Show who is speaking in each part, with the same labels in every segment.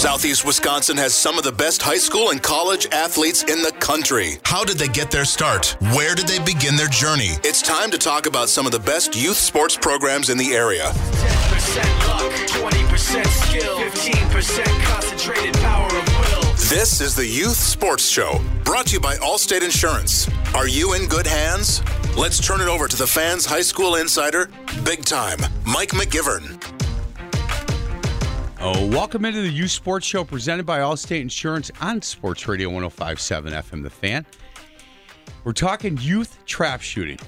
Speaker 1: Southeast Wisconsin has some of the best high school and college athletes in the country. How did they get their start? Where did they begin their journey? It's time to talk about some of the best youth sports programs in the area.
Speaker 2: 10% luck, 20% skill, 15% concentrated power of will.
Speaker 1: This is the Youth Sports Show, brought to you by Allstate Insurance. Are you in good hands? Let's turn it over to the fans' high school insider, big time, Mike McGivern.
Speaker 3: Oh, welcome into the Youth Sports Show presented by Allstate Insurance on Sports Radio 1057 FM The Fan. We're talking youth trap shooting.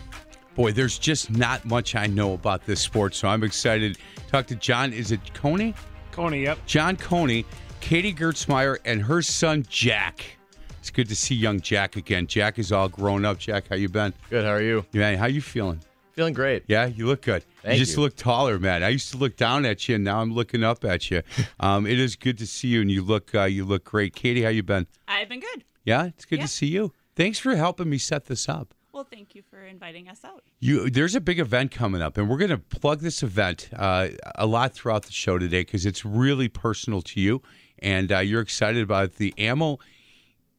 Speaker 3: Boy, there's just not much I know about this sport, so I'm excited to talk to John. Is it Coney?
Speaker 4: Coney, yep.
Speaker 3: John Coney, Katie Gertzmeyer, and her son Jack. It's good to see young Jack again. Jack is all grown up. Jack, how you been?
Speaker 4: Good. How are you?
Speaker 3: Yeah, how you feeling?
Speaker 4: Feeling great.
Speaker 3: Yeah, you look good.
Speaker 4: Thank
Speaker 3: you just
Speaker 4: you.
Speaker 3: look taller, man. I used to look down at you, and now I'm looking up at you. Um, it is good to see you, and you look uh, you look great. Katie, how you been?
Speaker 5: I've been good.
Speaker 3: Yeah, it's good
Speaker 5: Yeah.
Speaker 3: to see you. Thanks for helping me set this up.
Speaker 5: Well, thank you for inviting us out.
Speaker 3: You, there's a big event coming up, and we're going to plug this event uh, a lot throughout the show today because it's really personal to you, and uh, you're excited about the Ammo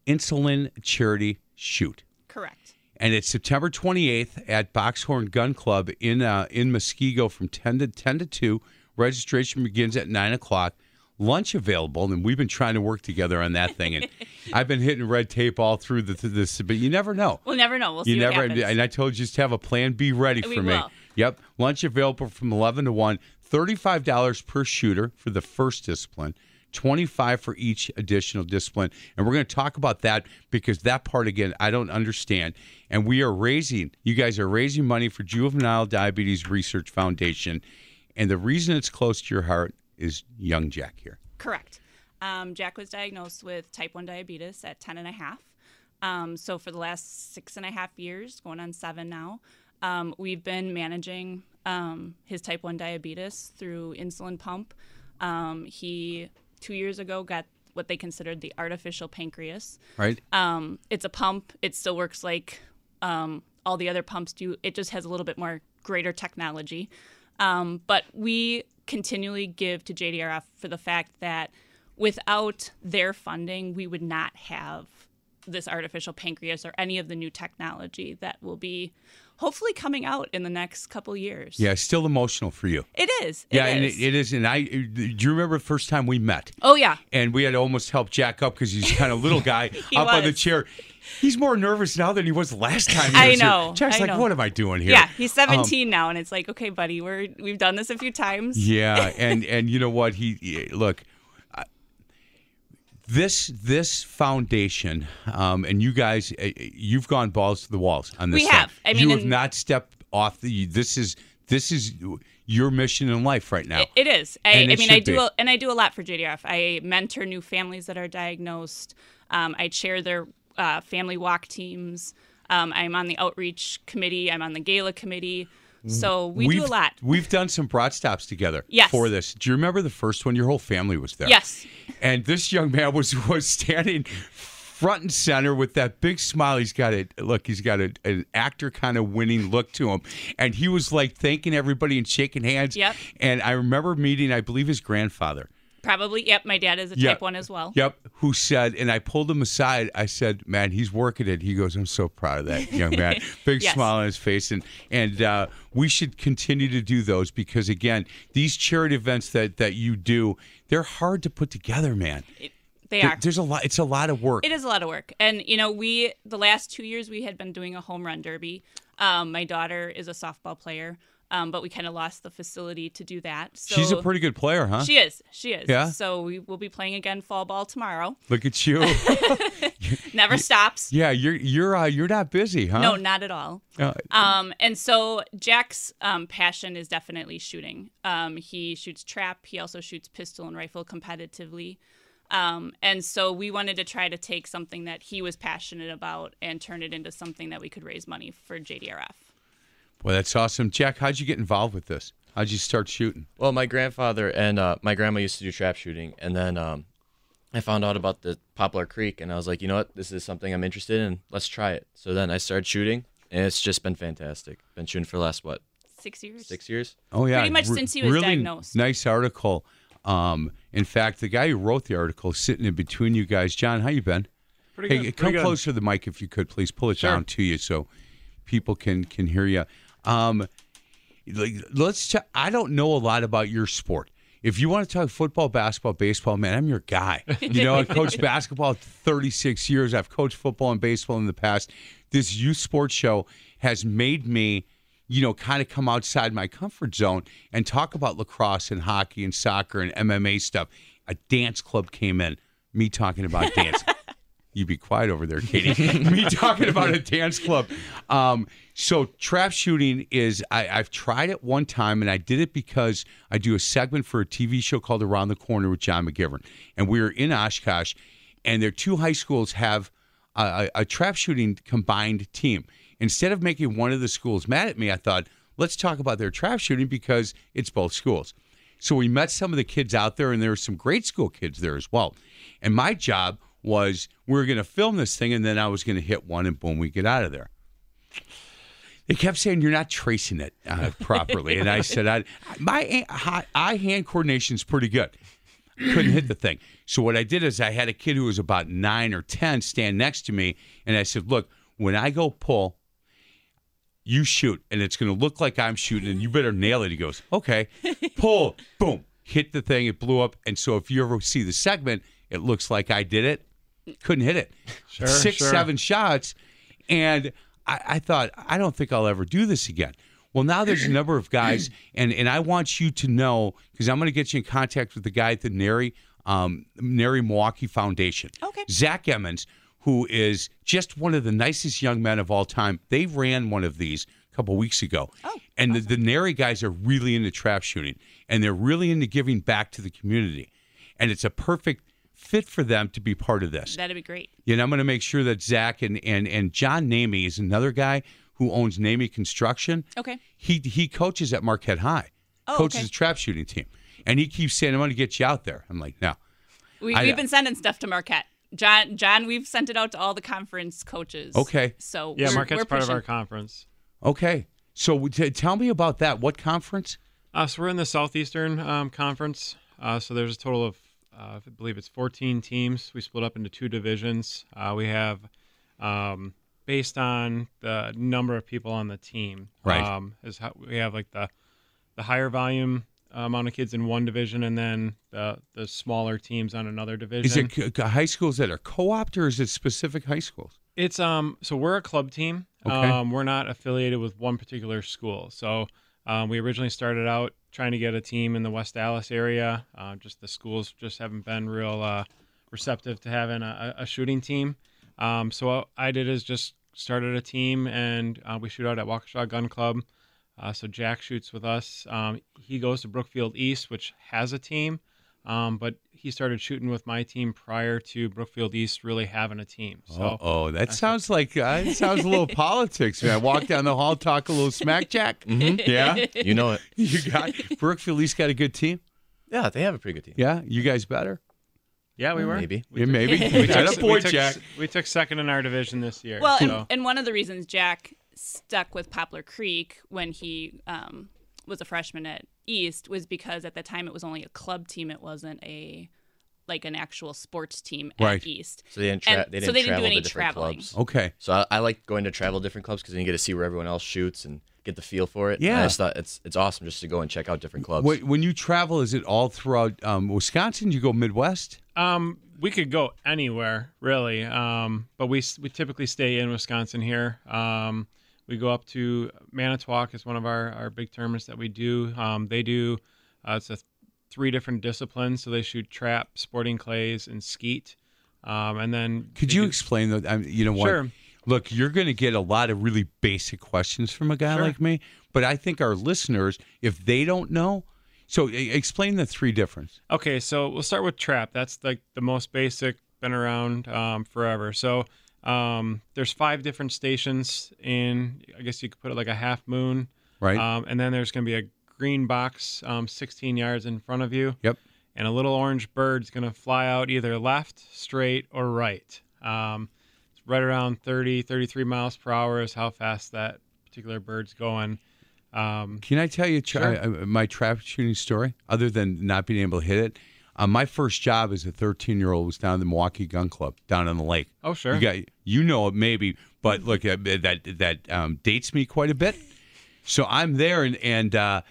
Speaker 3: Insulin Charity Shoot.
Speaker 5: Correct.
Speaker 3: And it's September 28th at Boxhorn Gun Club in uh, in Muskego from 10 to 10 to 2. Registration begins at 9 o'clock. Lunch available, and we've been trying to work together on that thing. And I've been hitting red tape all through the, this, but you never know.
Speaker 5: We'll never know. We'll see
Speaker 3: you never, and I told you just to have a plan B ready
Speaker 5: We
Speaker 3: for me.
Speaker 5: will.
Speaker 3: Yep, lunch available from 11 to 1. Thirty-five dollars per shooter for the first discipline. 25 for each additional discipline. And we're going to talk about that because that part, again, I don't understand. And we are raising, you guys are raising money for Juvenile Diabetes Research Foundation. And the reason it's close to your heart is young Jack here.
Speaker 5: Correct. Um, Jack was diagnosed with type 1 diabetes at 10 and a half. Um, so for the last six and a half years, going on seven now, um, we've been managing um, his type 1 diabetes through insulin pump. Um, he, two years ago, got what they considered the artificial pancreas.
Speaker 3: Right?
Speaker 5: Um, it's a pump. It still works like um, all the other pumps do. It just has a little bit more greater technology. Um, but we continually give to JDRF for the fact that without their funding, we would not have this artificial pancreas or any of the new technology that will be hopefully coming out in the next couple years.
Speaker 3: Yeah, still emotional for you.
Speaker 5: It is. It
Speaker 3: yeah, and it, it is. And I, do you remember the first time we met?
Speaker 5: oh, yeah.
Speaker 3: and we had to almost help Jack up because he's kind of little guy up on the chair. He's more nervous now than he was last time. He
Speaker 5: I
Speaker 3: was here.
Speaker 5: know,
Speaker 3: Jack's
Speaker 5: I
Speaker 3: like,
Speaker 5: know.
Speaker 3: "What am I doing here?"
Speaker 5: Yeah, he's
Speaker 3: Um,
Speaker 5: 17 now, and it's like, okay, buddy, we're we've done this a few times.
Speaker 3: yeah, and and you know what? He- look. This this foundation, um, and you guys, uh, you've gone balls to the walls on this.
Speaker 5: We
Speaker 3: thing.
Speaker 5: have. I mean,
Speaker 3: you have not stepped off the. This is this is your mission in life right now.
Speaker 5: It- it is. I,
Speaker 3: And
Speaker 5: I
Speaker 3: it
Speaker 5: mean, I do, a, and I do a lot for JDRF. I mentor new families that are diagnosed. Um, I chair their uh, family walk teams. Um, I'm on the outreach committee. I'm on the gala committee. So we
Speaker 3: we've,
Speaker 5: do a lot.
Speaker 3: We've done some broad stops together
Speaker 5: Yes.
Speaker 3: for this. Do you remember the first one? Your whole family was there.
Speaker 5: Yes.
Speaker 3: And this young man was was standing front and center with that big smile. He's got a look. He's got a, an actor kind of winning look to him, and he was like thanking everybody and shaking hands.
Speaker 5: Yep.
Speaker 3: And I remember meeting, I believe, his grandfather.
Speaker 5: Probably. Yep. My dad is a
Speaker 3: Yeah.
Speaker 5: type one as well.
Speaker 3: Yep. Who said, and I pulled him aside. I said, "Man, he's working it." He goes, "I'm so proud of that young man." Big
Speaker 5: Yes.
Speaker 3: smile on his face, and and uh, we should continue to do those because again, these charity events that that you do, they're hard to put together, man.
Speaker 5: They
Speaker 3: There-
Speaker 5: are.
Speaker 3: There's a lot. It's a lot of work.
Speaker 5: It is a lot of work. And, you know, we, the last two years, we had been doing a home run derby. Um, my daughter is a softball player, um, but we kind of lost the facility to do that. So
Speaker 3: She's a pretty good player, huh?
Speaker 5: She is. She is.
Speaker 3: Yeah?
Speaker 5: So we will be playing again fall ball tomorrow.
Speaker 3: Look at you.
Speaker 5: Never stops.
Speaker 3: yeah, you're you're uh, you're not busy, huh?
Speaker 5: No, not at all.
Speaker 3: Uh,
Speaker 5: Um, and so Jack's um, passion is definitely shooting. Um, he shoots trap. He also shoots pistol and rifle competitively. Um, and so we wanted to try to take something that he was passionate about and turn it into something that we could raise money for JDRF.
Speaker 3: Well, that's awesome. Jack, how'd you get involved with this? How'd you start shooting?
Speaker 4: Well, my grandfather and uh, my grandma used to do trap shooting, and then um, I found out about the Poplar Creek, and I was like, you know what, this is something I'm interested in. Let's try it. So then I started shooting, and it's just been fantastic. Been shooting for the last what
Speaker 5: Six years.
Speaker 4: six years?
Speaker 3: Oh yeah,
Speaker 5: Pretty much
Speaker 3: Re-
Speaker 5: since he was
Speaker 3: really
Speaker 5: diagnosed.
Speaker 3: Nice article. Um, in fact, the guy who wrote the article is sitting in between you guys. John, how you been?
Speaker 6: Pretty
Speaker 3: hey,
Speaker 6: good.
Speaker 3: come
Speaker 6: pretty good.
Speaker 3: closer to the mic if you could, please. Pull it
Speaker 6: Sure.
Speaker 3: down to you so people can can hear you. Um, like, let's. Ch- I don't know a lot about your sport. If you want to talk football, basketball, baseball, man, I'm your guy. You know, I coached basketball 36 years. I've coached football and baseball in the past. This youth sports show has made me, you know, kind of come outside my comfort zone and talk about lacrosse and hockey and soccer and MMA stuff. A dance club came in, me talking about dance. You be quiet over there, Katie. Me talking about a dance club. Um, so trap shooting is I, I've tried it one time, and I did it because I do a segment for a TV show called Around the Corner with John McGivern, and we were in Oshkosh, and their two high schools have a, a, a trap shooting combined team. Instead of making one of the schools mad at me, I thought let's talk about their trap shooting because it's both schools. So we met some of the kids out there, and there were some great school kids there as well. And my job was we were going to film this thing, and then I was going to hit one, and boom, we get out of there. They kept saying you're not tracing it uh, properly, and I said, I, "My eye hand coordination is pretty good." Couldn't hit the thing. So what I did is I had a kid who was about nine or ten stand next to me, and I said, "Look, when I go pull, you shoot, and it's going to look like I'm shooting, and you better nail it." He goes, "Okay." Pull, boom, hit the thing. It blew up, and so if you ever see the segment, it looks like I did it. Couldn't hit it.
Speaker 6: Sure,
Speaker 3: Six,
Speaker 6: sure.
Speaker 3: seven shots, and I, I thought I don't think I'll ever do this again. Well, now there's a number of guys, and and I want you to know because I'm going to get you in contact with the guy at the NARI um, NARI Milwaukee Foundation.
Speaker 5: Okay.
Speaker 3: Zach Emmons, who is just one of the nicest young men of all time. They ran one of these a couple weeks ago.
Speaker 5: Oh,
Speaker 3: and the, the NARI guys are really into trap shooting and they're really into giving back to the community. And it's a perfect fit for them to be part of this.
Speaker 5: That'd be great.
Speaker 3: You know, I'm going to make sure that Zach and, and, and John Namey is another guy who owns Namey Construction.
Speaker 5: Okay.
Speaker 3: He he coaches at Marquette High,
Speaker 5: Oh,
Speaker 3: coaches
Speaker 5: okay.
Speaker 3: a trap shooting team. And he keeps saying, I'm going to get you out there. I'm like, no.
Speaker 5: We, we've been sending stuff to Marquette. John, John, we've sent it out to all the conference coaches.
Speaker 3: Okay.
Speaker 5: So
Speaker 6: Yeah,
Speaker 5: we're,
Speaker 6: Marquette's
Speaker 5: we're
Speaker 6: part of our conference.
Speaker 3: Okay. So t- tell me about that. What conference?
Speaker 6: Uh, so we're in the Southeastern um, Conference. Uh, so there's a total of, I believe it's 14 teams. We split up into two divisions. Uh, we have, um, based on the number of people on the team,
Speaker 3: Right.
Speaker 6: Um, is how we have like the the higher volume uh, amount of kids in one division, and then the the smaller teams on another division.
Speaker 3: Is it high schools that are co-opted or is it specific high schools?
Speaker 6: It's um so we're a club team.
Speaker 3: Okay.
Speaker 6: Um we're not affiliated with one particular school. So um, we originally started out trying to get a team in the West Allis area. Uh, just the schools just haven't been real uh, receptive to having a, a shooting team. Um, so what I did is just started a team and uh, we shoot out at Waukesha Gun Club. Uh, so Jack shoots with us. Um, he goes to Brookfield East, which has a team, um, but he started shooting with my team prior to Brookfield East really having a team. So
Speaker 3: oh, that sounds like uh, it sounds a little politics, man. Walk down the hall, talk a little smack, Jack.
Speaker 4: Mm-hmm.
Speaker 3: Yeah,
Speaker 4: You know it.
Speaker 3: you got Brookfield East got a good team.
Speaker 4: Yeah, they have a pretty good team.
Speaker 3: Yeah, you guys better.
Speaker 6: yeah, we were
Speaker 4: Maybe.
Speaker 6: We
Speaker 3: Yeah,
Speaker 6: took-
Speaker 3: maybe.
Speaker 6: we took,
Speaker 3: a
Speaker 6: we took-
Speaker 3: Jack.
Speaker 6: We took second in our division this year.
Speaker 5: Well,
Speaker 6: so.
Speaker 5: and, and one of the reasons Jack stuck with Poplar Creek when he um, was a freshman at East was because at the time it was only a club team. It wasn't a like an actual sports team at
Speaker 3: Right.
Speaker 5: East.
Speaker 4: So they didn't, tra- they didn't
Speaker 5: so they didn't do any
Speaker 4: to different
Speaker 5: traveling.
Speaker 4: clubs.
Speaker 3: Okay.
Speaker 4: So I, I like going to travel different clubs because then you get to see where everyone else shoots and get the feel for it. And
Speaker 3: Yeah.
Speaker 4: I just thought it's it's awesome just to go and check out different clubs.
Speaker 3: When, when you travel, is it all throughout um, Wisconsin? You go Midwest?
Speaker 6: Um, we could go anywhere really, um, but we we typically stay in Wisconsin here. Um, we go up to Manitowoc is one of our, our big tournaments that we do. Um, they do uh, it's a three different disciplines, so they shoot trap, sporting clays, and skeet. Um, and then
Speaker 3: Could you
Speaker 6: do-
Speaker 3: explain that? You know what?
Speaker 6: Sure.
Speaker 3: Look, you're going to get a lot of really basic questions from a guy
Speaker 6: Sure.
Speaker 3: like me, but I think our listeners, if they don't know, So explain the three difference.
Speaker 6: Okay, so we'll start with trap. That's like the most basic, been around um, forever. So um, there's five different stations in. I guess you could put it like a half moon,
Speaker 3: Right.
Speaker 6: Um, and then there's going to be a green box, um, 16 yards in front of you.
Speaker 3: Yep.
Speaker 6: And a little orange bird's going to fly out either left, straight, or right. Um, it's right around 30, 33 miles per hour is how fast that particular bird's going. Um,
Speaker 3: Can I tell you tra-
Speaker 6: Sure.
Speaker 3: my trap shooting story? Other than not being able to hit it, uh, my first job as a 13 year old was down at the Milwaukee Gun Club down on the lake.
Speaker 6: oh, sure.
Speaker 3: You got you know it maybe, but look uh, that that um, dates me quite a bit. So I'm there and and uh,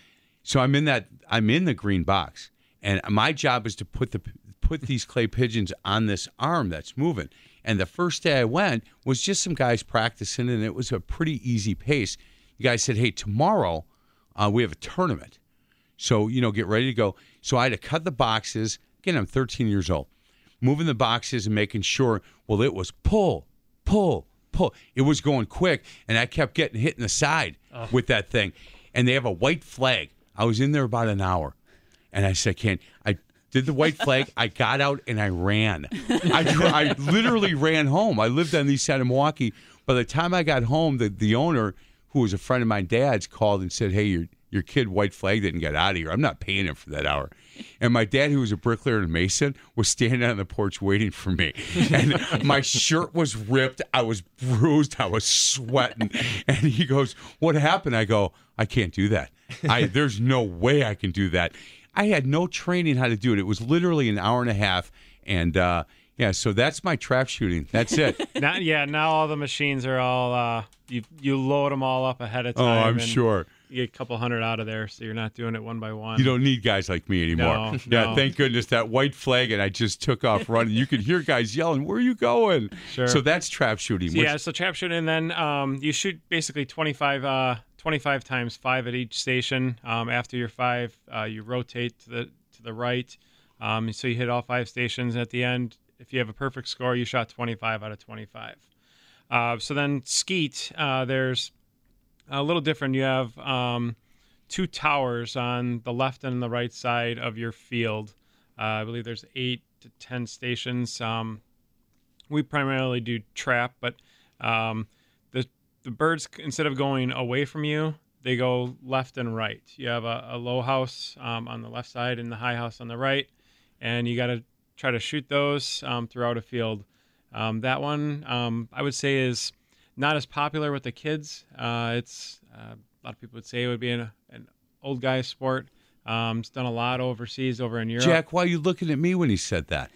Speaker 3: so I'm in that I'm in the green box, and my job is to put the put these clay pigeons on this arm that's moving. And the first day I went was just some guys practicing, and it was a pretty easy pace. The guy said, "Hey, tomorrow uh, we have a tournament, so you know get ready to go." So I had to cut the boxes. Again, I'm 13 years old, moving the boxes and making sure. Well, it was pull, pull, pull. It was going quick, and I kept getting hit in the side with that thing. And they have a white flag. I was in there about an hour, and I said, "Can't." I did the white flag. I got out and I ran. I, I literally ran home. I lived on the east side of Milwaukee. By the time I got home, the, the owner, who was a friend of my dad's, called and said, "Hey, your your kid white flag didn't get out of here. I'm not paying him for that hour." And my dad, who was a bricklayer and mason, was standing on the porch waiting for me. And my shirt was ripped. I was bruised. I was sweating. And he goes, "What happened?" I go, "I can't do that. I there's no way I can do that." I had no training how to do it. It was literally an hour and a half, and uh, yeah, so that's my trap shooting. That's it.
Speaker 6: now, yeah, now all the machines are all uh, you you load them all up ahead of time. oh.
Speaker 3: I'm
Speaker 6: and
Speaker 3: sure
Speaker 6: You get a couple hundred out of there, so you're not doing it one by one.
Speaker 3: you don't need guys like me anymore.
Speaker 6: No,
Speaker 3: yeah,
Speaker 6: no.
Speaker 3: thank goodness that white flag, and I just took off running. You could hear guys yelling, "Where are you going?"
Speaker 6: Sure.
Speaker 3: So that's trap shooting.
Speaker 6: So,
Speaker 3: which-
Speaker 6: yeah, so trap shooting, and then um, you shoot basically 25, uh, 25 times five at each station. Um, after your five, uh, you rotate to the to the right, um, so you hit all five stations. At the end, if you have a perfect score, you shot 25 out of 25. Uh, so then skeet, uh, there's a little different. You have um, two towers on the left and the right side of your field. Uh, I believe there's eight to ten stations. Um, we primarily do trap, but um, the the birds instead of going away from you, they go left and right. You have a, a low house um, on the left side and the high house on the right, and you got to try to shoot those um, throughout a field. Um, that one I would say is not as popular with the kids. Uh, it's uh, a lot of people would say it would be an, an old guy sport. Um, it's done a lot overseas, over in Europe.
Speaker 3: Jack, why are you looking at me when he said that?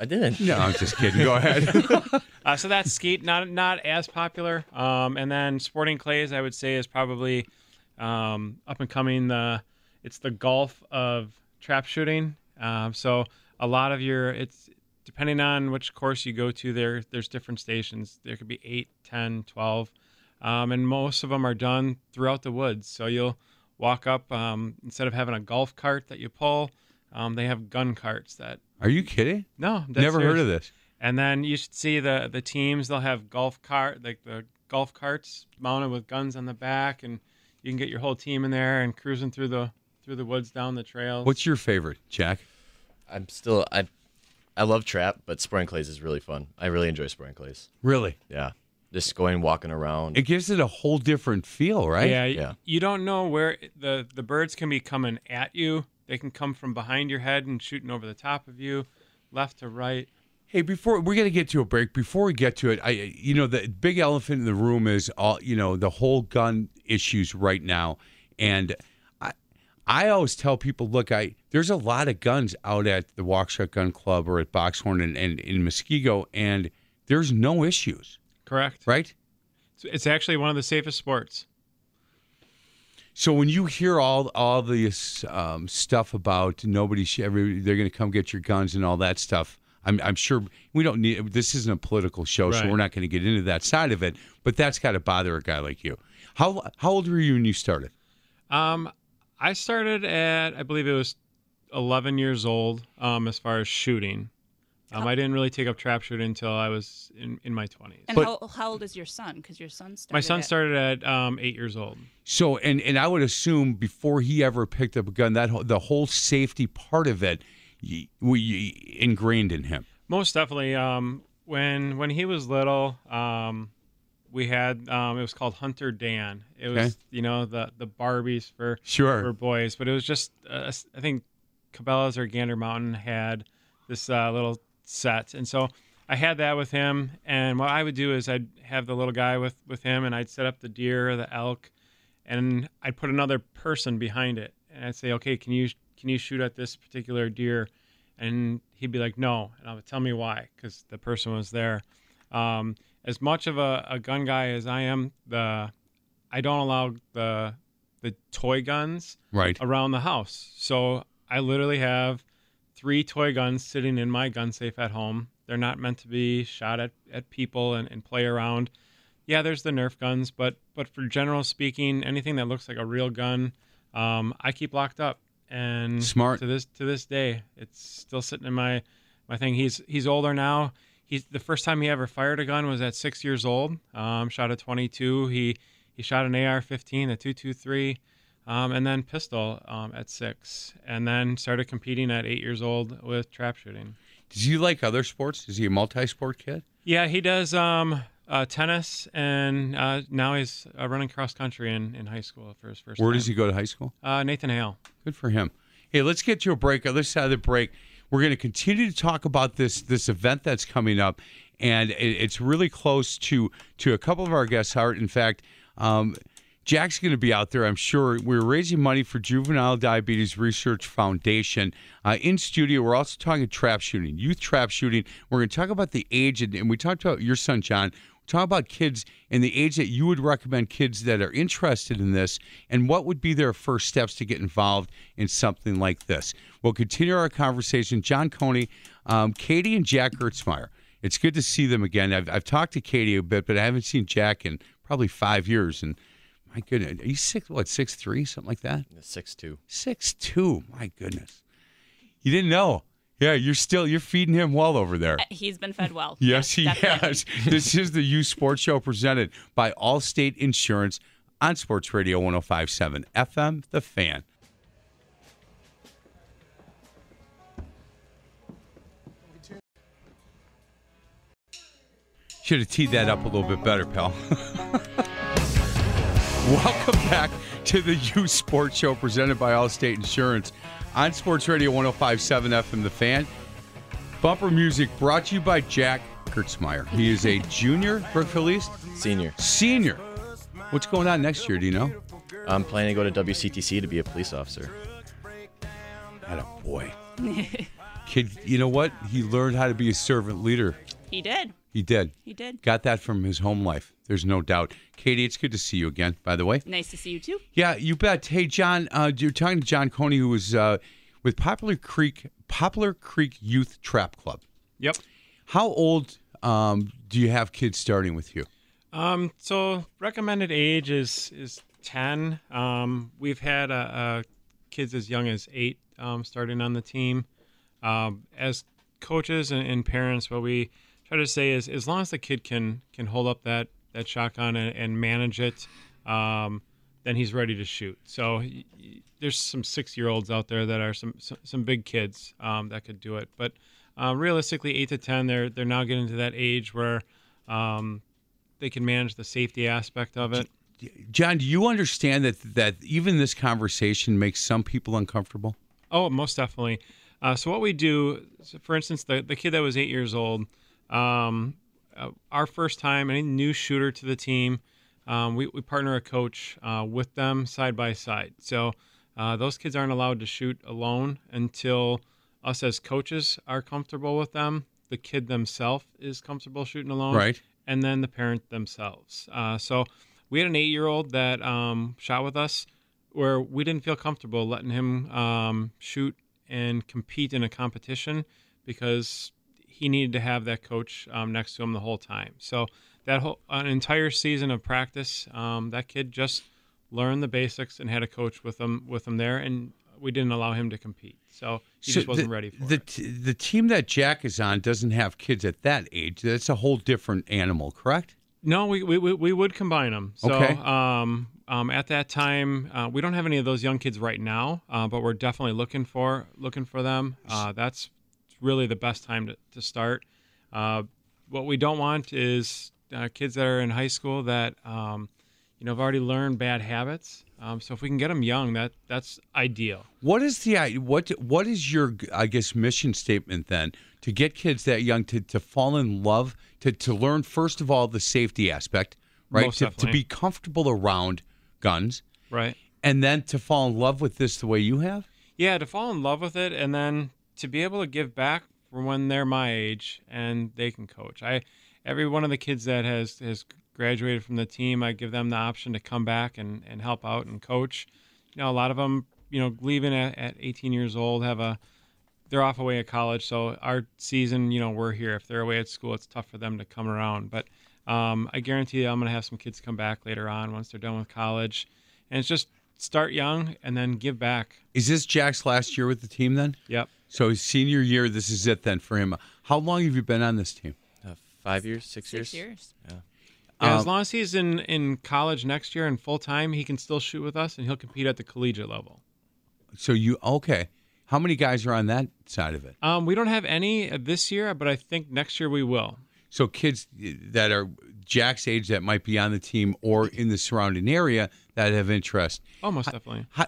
Speaker 4: I didn't.
Speaker 3: No, I'm just kidding. Go ahead.
Speaker 6: Uh, so that's skeet, not not as popular. Um, and then sporting clays, I would say, is probably um, up and coming. The it's the golf of trap shooting. Um, so a lot of your it's depending on which course you go to. There there's different stations. There could be 8, 10, 12. Um, and most of them are done throughout the woods. So you'll walk up um, instead of having a golf cart that you pull. Um, they have gun carts that
Speaker 3: Are you kidding?
Speaker 6: no, I'm dead
Speaker 3: Never heard of this.
Speaker 6: And then you should see the the teams. They'll have golf cart like the golf carts mounted with guns on the back, and you can get your whole team in there and cruising through the through the woods down the trails.
Speaker 3: What's your favorite, Jack?
Speaker 4: I'm still I I love trap, but sporting clays is really fun. I really enjoy sporting clays.
Speaker 3: Really?
Speaker 4: Yeah. Just going walking around.
Speaker 3: It gives it a whole different feel, right?
Speaker 6: Yeah,
Speaker 4: Yeah.
Speaker 6: You don't know where the the birds can be coming at you. They can come from behind your head and shooting over the top of you, left to right.
Speaker 3: Hey, before we're gonna get to a break, before we get to it, I you know the big elephant in the room is all you know the whole gun issues right now, and I always tell people, look, I there's a lot of guns out at the Waukesha Gun Club or at Boxhorn and, and in Muskego, and there's no issues,
Speaker 6: Correct.
Speaker 3: right?
Speaker 6: It's, actually one of the safest sports.
Speaker 3: So when you hear all all this um, stuff about nobody, sh- every, they're going to come get your guns and all that stuff, I'm, I'm sure we don't need. This isn't a political show, so we're not going to get into that side of it. But that's got to bother a guy like you. How how old were you when you started?
Speaker 6: Um, I started at I believe it was 11 years old. Um, as far as shooting, Um, I didn't really take up trap shooting until I was in, in my 20s.
Speaker 5: And
Speaker 3: But-
Speaker 5: how, how old is your son? Because your son started.
Speaker 6: my son
Speaker 5: at-
Speaker 6: started at um, eight years old.
Speaker 3: So, and and I would assume before he ever picked up a gun, that whole, the whole safety part of it, we ingrained in him.
Speaker 6: Most definitely. Um, when when he was little, um, we had um, it was called Hunter Dan. It was
Speaker 3: Okay.
Speaker 6: you know the the Barbies for
Speaker 3: Sure.
Speaker 6: for boys, but it was just uh, I think Cabela's or Gander Mountain had this uh, little set, and so I had that with him. And what I would do is I'd have the little guy with with him, and I'd set up the deer or the elk, and I'd put another person behind it, and I'd say, okay, can you can you shoot at this particular deer? And he'd be like, no, and I would tell me why, because the person was there. Um, as much of a, a gun guy as I am, the I don't allow the the toy guns
Speaker 3: Right.
Speaker 6: around the house. So I literally have three toy guns sitting in my gun safe at home. They're not meant to be shot at, at people and, and play around. Yeah, there's the Nerf guns, but but for general speaking, anything that looks like a real gun, um, I keep locked up. And
Speaker 3: Smart.
Speaker 6: to this to this day, it's still sitting in my my thing. He's he's older now. He's the first time he ever fired a gun was at six years old. Um, shot a 22. He he shot an AR-15, a 223, um, and then pistol um, at six, and then started competing at eight years old with trap shooting.
Speaker 3: Does he like other sports? Is he a multi-sport kid?
Speaker 6: Yeah, he does um, uh, tennis, and uh, now he's uh, running cross country in, in high school for his first.
Speaker 3: Where
Speaker 6: time.
Speaker 3: does he go to high school?
Speaker 6: Uh, Nathan Hale.
Speaker 3: Good for him. Hey, let's get to a break. Other side of the break, we're going to continue to talk about this this event that's coming up, and it, it's really close to to a couple of our guests. Art, in fact, um, Jack's going to be out there. I'm sure. We're raising money for Juvenile Diabetes Research Foundation. Uh, in studio, we're also talking trap shooting, youth trap shooting. We're going to talk about the age, and, and we talked about your son John. Talk about kids and the age that you would recommend kids that are interested in this, and what would be their first steps to get involved in something like this. We'll continue our conversation. John Coney, um, Katie, and Jack Gertzmeyer. It's good to see them again. I've, I've talked to Katie a bit, but I haven't seen Jack in probably five years. And my goodness, he's six, what, six three, something like that?
Speaker 4: Six two.
Speaker 3: Six two. My goodness, you didn't know. Yeah, you're still you're feeding him well over there.
Speaker 5: Uh, He's been fed well.
Speaker 3: Yes, he
Speaker 5: definitely.
Speaker 3: has. this is the Youth Sports Show presented by Allstate Insurance on Sports Radio 1057 FM, The Fan. Should have teed that up a little bit better, pal. Welcome back to the Youth Sports Show presented by Allstate Insurance on Sports Radio 1057 FM, The Fan. Bumper music brought to you by Jack Gertzmeyer. He is a junior, Brookfield East,
Speaker 4: Senior.
Speaker 3: senior. What's going on next year? Do you know?
Speaker 4: I'm planning to go to WCTC to be a police officer.
Speaker 3: Had a boy. Kid, you know what? He learned how to be a servant leader.
Speaker 5: He did.
Speaker 3: He did.
Speaker 5: He did.
Speaker 3: Got that from his home life. There's no doubt. Katie, it's good to see you again, by the way.
Speaker 5: Nice to see you too.
Speaker 3: Yeah, you bet. Hey, John, uh, you're talking to John Coney, who was uh, with Poplar Creek Poplar Creek Youth Trap Club.
Speaker 6: Yep.
Speaker 3: How old um, do you have kids starting with you?
Speaker 6: Um, so recommended age is is ten. Um, we've had uh, uh, kids as young as eight um, starting on the team. Um, as coaches and, and parents, what we try to say is, as long as the kid can can hold up that that shotgun and, and manage it, um, then he's ready to shoot. So there's some six year olds out there that are some some, some big kids um, that could do it, but uh, realistically, eight to ten, they're they're now getting to that age where um, they can manage the safety aspect of it.
Speaker 3: John, do you understand that that even this conversation makes some people uncomfortable?
Speaker 6: Oh, most definitely. Uh, so what we do, so for instance, the the kid that was eight years old, um, uh, our first time, any new shooter to the team, um, we we partner a coach uh, with them side by side. So uh, those kids aren't allowed to shoot alone until us as coaches are comfortable with them. The kid themselves is comfortable shooting alone,
Speaker 3: Right.
Speaker 6: And then the parent themselves. Uh, so we had an eight-year-old that um, shot with us, where we didn't feel comfortable letting him um, shoot and compete in a competition because he needed to have that coach um, next to him the whole time. So that whole an entire season of practice, um, that kid just learned the basics and had a coach with him with him there. And we didn't allow him to compete. So he
Speaker 3: So
Speaker 6: just wasn't
Speaker 3: the,
Speaker 6: ready for
Speaker 3: the
Speaker 6: it.
Speaker 3: t- the team that Jack is on doesn't have kids at that age. That's a whole different animal, correct?
Speaker 6: No, we, we, we we would combine them. So
Speaker 3: Okay.
Speaker 6: um, um, at that time, uh, we don't have any of those young kids right now, uh, but we're definitely looking for looking for them. Uh, that's really the best time to, to start. Uh, what we don't want is uh, kids that are in high school that um, you know have already learned bad habits. Um, so if we can get them young, that that's ideal.
Speaker 3: What is the what what is your I guess mission statement then to get kids that young to, to fall in love to, to learn first of all the safety aspect, right? To, to be comfortable around guns
Speaker 6: Right.
Speaker 3: and then to fall in love with this the way you have?
Speaker 6: Yeah, to fall in love with it and then to be able to give back for when they're my age and they can coach. I every one of the kids that has has graduated from the team, I give them the option to come back and, and help out and coach. You know, a lot of them, you know, leaving at, at 18 years old have a they're off away at college. So our season, you know, we're here. If they're away at school, it's tough for them to come around. But um, I guarantee you, I'm going to have some kids come back later on once they're done with college. And it's just start young and then give back.
Speaker 3: Is this Jack's last year with the team then?
Speaker 6: Yep.
Speaker 3: So his senior year, this is it then for him. How long have you been on this team?
Speaker 4: Uh, five years, six,
Speaker 5: Six
Speaker 4: years.
Speaker 5: years.
Speaker 6: Yeah,
Speaker 3: Um,
Speaker 6: as long as he's in, in college next year and full time, he can still shoot with us and he'll compete at the collegiate level.
Speaker 3: So you okay? How many guys are on that side of it?
Speaker 6: Um, we don't have any uh, this year, but I think next year we will.
Speaker 3: So kids that are Jack's age that might be on the team or in the surrounding area that have interest.
Speaker 6: Oh, definitely.
Speaker 3: How,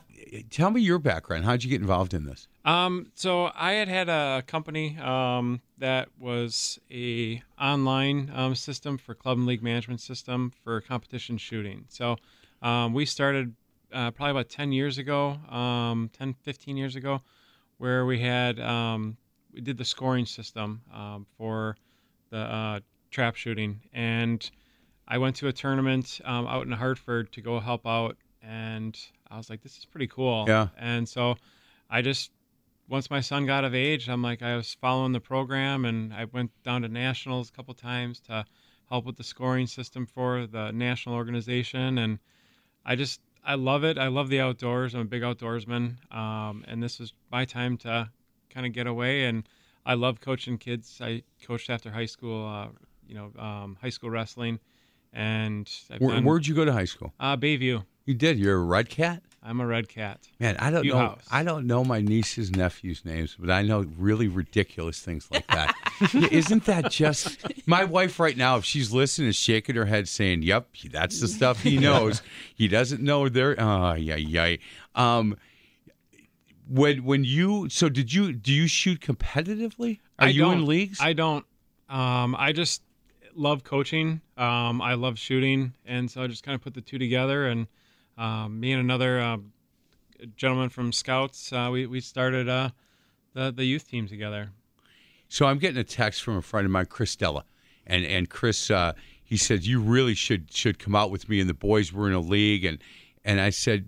Speaker 3: tell me your background. How'd you get involved in this?
Speaker 6: Um, so I had had a company um, that was a online um, system for club and league management system for competition shooting. So um, we started uh, probably about 10 years ago, um, 10, 15 years ago, where we had um, we did the scoring system um, for the uh, trap shooting, and I went to a tournament um, out in Hartford to go help out, and I was like, "This is pretty cool."
Speaker 3: Yeah.
Speaker 6: And so I just once my son got of age, I'm like I was following the program, and I went down to nationals a couple times to help with the scoring system for the national organization, and I just I love it. I love the outdoors. I'm a big outdoorsman, um, and this was my time to kind of get away. And I love coaching kids. I coached after high school, uh, you know, um, high school wrestling, and I've
Speaker 3: Where,
Speaker 6: done,
Speaker 3: where'd you go to high school?
Speaker 6: uh, Bayview.
Speaker 3: You did. You're a red cat.
Speaker 6: I'm a red cat.
Speaker 3: Man, I don't
Speaker 6: View
Speaker 3: know.
Speaker 6: House.
Speaker 3: I don't know my niece's nephews' names, but I know really ridiculous things like that. Yeah, Isn't that just my wife right now? If she's listening, is shaking her head, saying, "Yep, that's the stuff he knows." he doesn't know their. Oh, yeah, yeah. Um, when when you so did you do you shoot competitively? Are
Speaker 6: I
Speaker 3: you in leagues?
Speaker 6: I don't. Um, I just love coaching. Um, I love shooting, and so I just kind of put the two together. And um, me and another uh, gentleman from Scouts, uh, we we started uh, the the youth team together.
Speaker 3: So I'm getting a text from a friend of mine, Chris Della, and and Chris, uh, he said you really should should come out with me, and the boys were in a league, and and I said.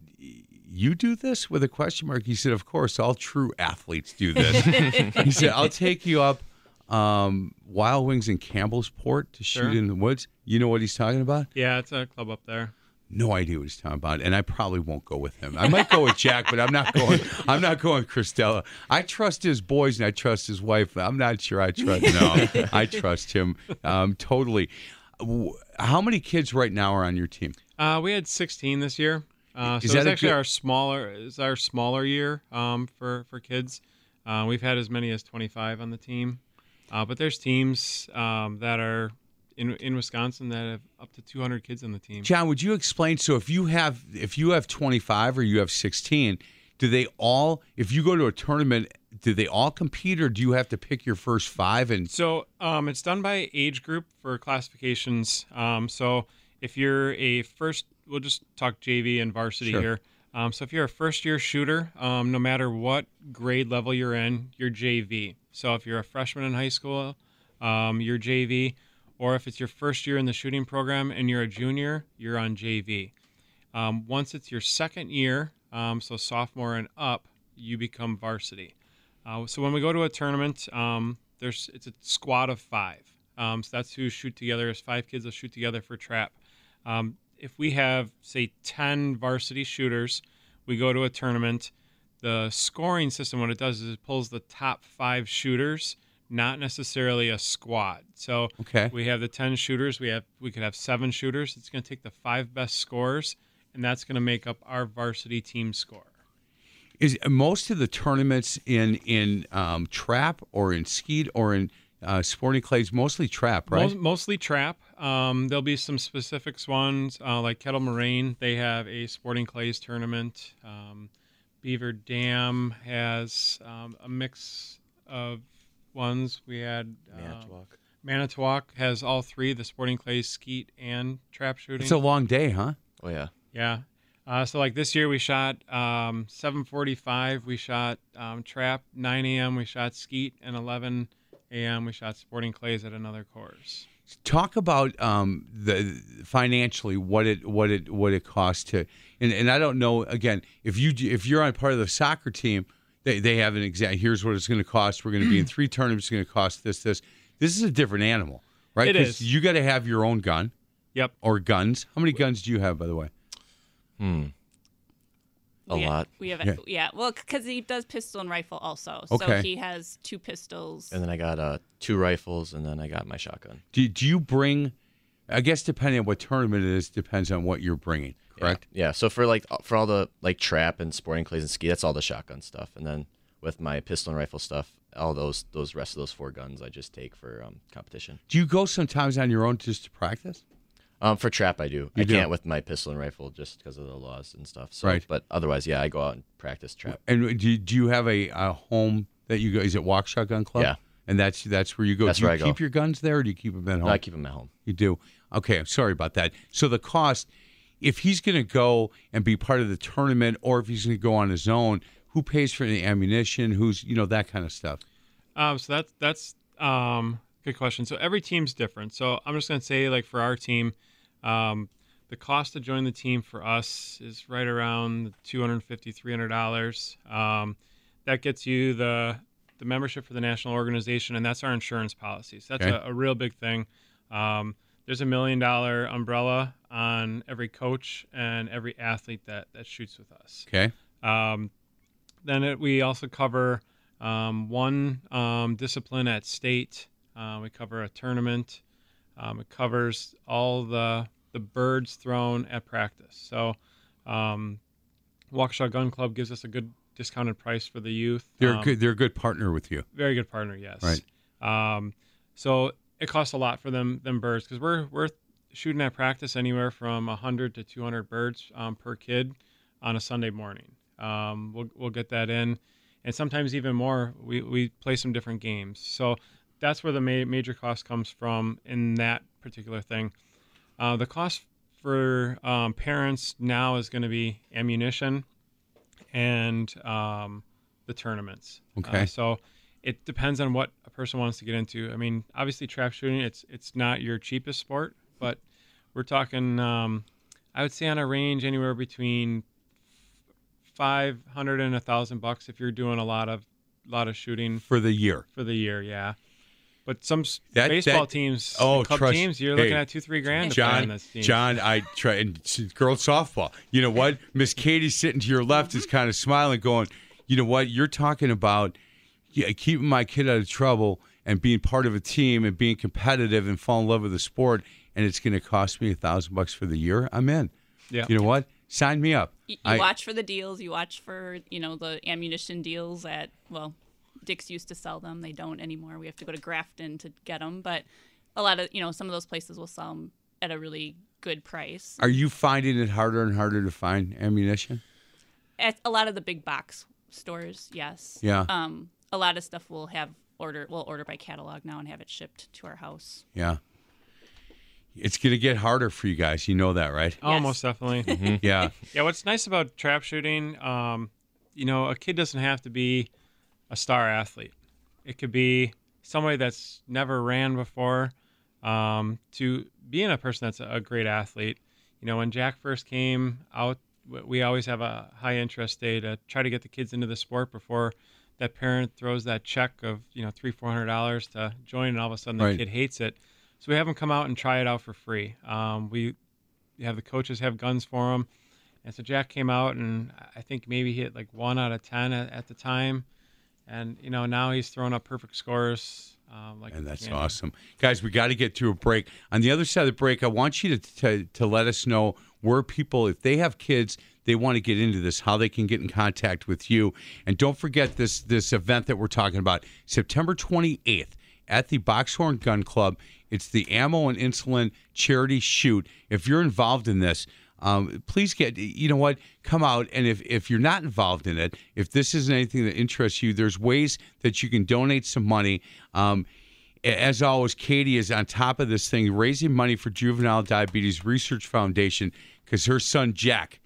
Speaker 3: You do this with a question mark? He said, "Of course, all true athletes do this." he said, "I'll take you up um, Wild Wings in Campbellsport to shoot
Speaker 6: Sure.
Speaker 3: in the woods." You know what he's talking about?
Speaker 6: Yeah, it's a club up there.
Speaker 3: No idea what he's talking about, and I probably won't go with him. I might go with Jack, but I'm not going. I'm not going with Christella. I trust his boys and I trust his wife. I'm not sure I trust. No, I trust him um, totally. How many kids right now are on your team?
Speaker 6: Uh, we had 16 this year. Uh, so
Speaker 3: Is
Speaker 6: it's actually
Speaker 3: good-
Speaker 6: our smaller is our smaller year um, for for kids. Uh, we've had as many as 25 on the team, uh, but there's teams um, that are in in Wisconsin that have up to 200 kids on the team.
Speaker 3: John, would you explain? So if you have if you have 25 or you have 16, do they all? If you go to a tournament, do they all compete, or do you have to pick your first five? And
Speaker 6: So um, it's done by age group for classifications. Um, so if you're a first, we'll just talk JV and varsity
Speaker 3: Sure.
Speaker 6: here. Um, so if you're a first year shooter, um, no matter what grade level you're in, you're JV. So if you're a freshman in high school, um, you're JV. Or if it's your first year in the shooting program and you're a junior, you're on JV. Um, once it's your second year, um, so sophomore and up, you become varsity. Uh, so when we go to a tournament, um, there's it's a squad of five. Um, so that's who shoot together. Is five kids that shoot together for trap. Um, if we have say ten varsity shooters, we go to a tournament. The scoring system, what it does is it pulls the top five shooters, not necessarily a squad. So
Speaker 3: Okay.
Speaker 6: we have the ten shooters. We have we could have seven shooters. It's going to take the five best scores, and that's going to make up our varsity team score.
Speaker 3: Is most of the tournaments in in um, trap or in skeet or in uh, sporting clays mostly trap, right?
Speaker 6: Most, mostly trap. Um, there'll be some specifics ones uh, like Kettle Moraine. They have a sporting clays tournament. Um, Beaver Dam has um, a mix of ones. We had uh,
Speaker 4: Manitowoc.
Speaker 6: Manitowoc has all three: the sporting clays, skeet, and trap shooting.
Speaker 3: it's a long day, huh?
Speaker 4: Oh yeah.
Speaker 6: Yeah. Uh, so like this year we shot um, 7:45. We shot um, trap 9 a.m. We shot skeet and 11 a.m. We shot sporting clays at another course.
Speaker 3: Talk about um, the financially what it what it what it costs to, and, and I don't know again if you if you're on part of the soccer team, they, they have an exact here's what it's going to cost. We're going to be in three tournaments. It's going to cost this this. This is a different animal, right?
Speaker 6: It
Speaker 3: 'Cause
Speaker 6: is.
Speaker 3: You got to have your own gun
Speaker 6: Yep.
Speaker 3: or guns. How many guns do you have, by the way?
Speaker 4: Hmm. A
Speaker 5: we ha-
Speaker 4: lot.
Speaker 5: we have,
Speaker 3: Yeah.
Speaker 5: yeah. Well, because he does pistol and rifle also,
Speaker 3: Okay.
Speaker 5: so he has two pistols.
Speaker 4: And then I got uh, two rifles, and then I got my shotgun.
Speaker 3: Do, do you bring? I guess depending on what tournament it is, depends on what you're bringing. Correct.
Speaker 4: Yeah. So for like for all the like trap and sporting clays and ski, that's all the shotgun stuff. And then with my pistol and rifle stuff, all those those rest of those four guns I just take for um, competition.
Speaker 3: Do you go sometimes on your own just to practice?
Speaker 4: Um, for trap, I do.
Speaker 3: You
Speaker 4: I
Speaker 3: do?
Speaker 4: can't with my pistol and rifle just because of the laws and stuff. So,
Speaker 3: Right.
Speaker 4: But otherwise, yeah, I go out and practice trap.
Speaker 3: And do, do you have a, a home that you go? Is it Waukesha Gun Club?
Speaker 4: Yeah.
Speaker 3: And that's that's where you go.
Speaker 4: That's
Speaker 3: do you
Speaker 4: where I go.
Speaker 3: keep your guns there, or do you keep them at home?
Speaker 4: No, I keep them at home.
Speaker 3: You do. Okay, I'm sorry about that. So the cost, if he's going to go and be part of the tournament, or if he's going to go on his own, who pays for the ammunition? Who's you know that kind of stuff?
Speaker 6: Um, so that's that's um, good question. So every team's different. So I'm just gonna say like for our team, um, the cost to join the team for us is right around $250, 300 dollars. Um, that gets you the the membership for the national organization, and that's our insurance policies. That's
Speaker 3: Okay.
Speaker 6: a, a real big thing. Um, there's a million dollar umbrella on every coach and every athlete that that shoots with us.
Speaker 3: Okay.
Speaker 6: Um, then it, we also cover um, one um, discipline at state. Uh, we cover a tournament. Um, it covers all the the birds thrown at practice. So, um, Waukesha Gun Club gives us a good discounted price for the youth.
Speaker 3: They're a
Speaker 6: Um,
Speaker 3: good. They're a good partner with you.
Speaker 6: very good partner, yes.
Speaker 3: Right.
Speaker 6: Um, so it costs a lot for them them birds because we're we're shooting at practice anywhere from 100 to 200 birds um, per kid on a Sunday morning. Um, we'll we'll get that in, and sometimes even more. We we play some different games, so that's where the ma- major cost comes from in that particular thing. Uh, the cost for um, parents now is going to be ammunition and um, the tournaments.
Speaker 3: Okay.
Speaker 6: Uh, so it depends on what a person wants to get into. I mean, obviously, trap shooting it's it's not your cheapest sport, but we're talking. Um, I would say on a range anywhere between five hundred and a thousand bucks if you're doing a lot of lot of shooting
Speaker 3: for the year.
Speaker 6: for the year. Yeah. But some
Speaker 3: That-
Speaker 6: baseball
Speaker 3: that-
Speaker 6: teams,
Speaker 3: oh,
Speaker 6: club
Speaker 3: trust-
Speaker 6: teams, you're looking at two, three grand.
Speaker 3: John,
Speaker 6: this team.
Speaker 3: John, I try and girls softball. You know what? Miss Katie sitting to your left is mm-hmm. kind of smiling, going, "You know what? You're talking about yeah, keeping my kid out of trouble and being part of a team and being competitive and fall in love with the sport, and it's going to cost me a thousand bucks for the year. I'm in.
Speaker 6: Yeah.
Speaker 3: You know what? Sign me up.
Speaker 5: You, you
Speaker 3: I-
Speaker 5: watch for the deals. You watch for you know the ammunition deals at well, Dick's used to sell them. They don't anymore. We have to go to Grafton to get them. But a lot of you know some of those places will sell them at a really good price.
Speaker 3: Are you finding it harder and harder to find ammunition?
Speaker 5: At a lot of the big box stores, yes.
Speaker 3: Yeah.
Speaker 5: Um, a lot of stuff we'll have order. We'll order by catalog now and have it shipped to our house.
Speaker 3: Yeah. It's going to get harder for you guys. You know that, right?
Speaker 6: Oh,
Speaker 5: Yes.
Speaker 6: most definitely.
Speaker 3: Yeah.
Speaker 6: Yeah, what's nice about trap shooting, um, you know, a kid doesn't have to be a star athlete. It could be somebody that's never ran before um, to being a person that's a great athlete. You know, when Jack first came out, we always have a high interest day to try to get the kids into the sport before that parent throws that check of you know three four hundred dollars to join, and all of a sudden the
Speaker 3: Right.
Speaker 6: kid hates it. So we have them come out and try it out for free. Um, we have the coaches have guns for them And so Jack came out, and I think maybe he hit like one out of ten at, at the time, and you know now he's throwing up perfect scores. Um, like
Speaker 3: And that's awesome. Guys, we got to get to a break. On the other side of the break, I want you to, to, to let us know where people, if they have kids, they want to get into this, how they can get in contact with you. And don't forget this this event that we're talking about, September 28th at the Boxhorn Gun Club. It's the Ammo and Insulin Charity Shoot. If you're involved in this, um, please get you know what? Come out and if, if you're not involved in it if this isn't anything that interests you there's ways that you can donate some money. Um, as always katie is on top of this thing raising money for juvenile diabetes research foundation because her son jack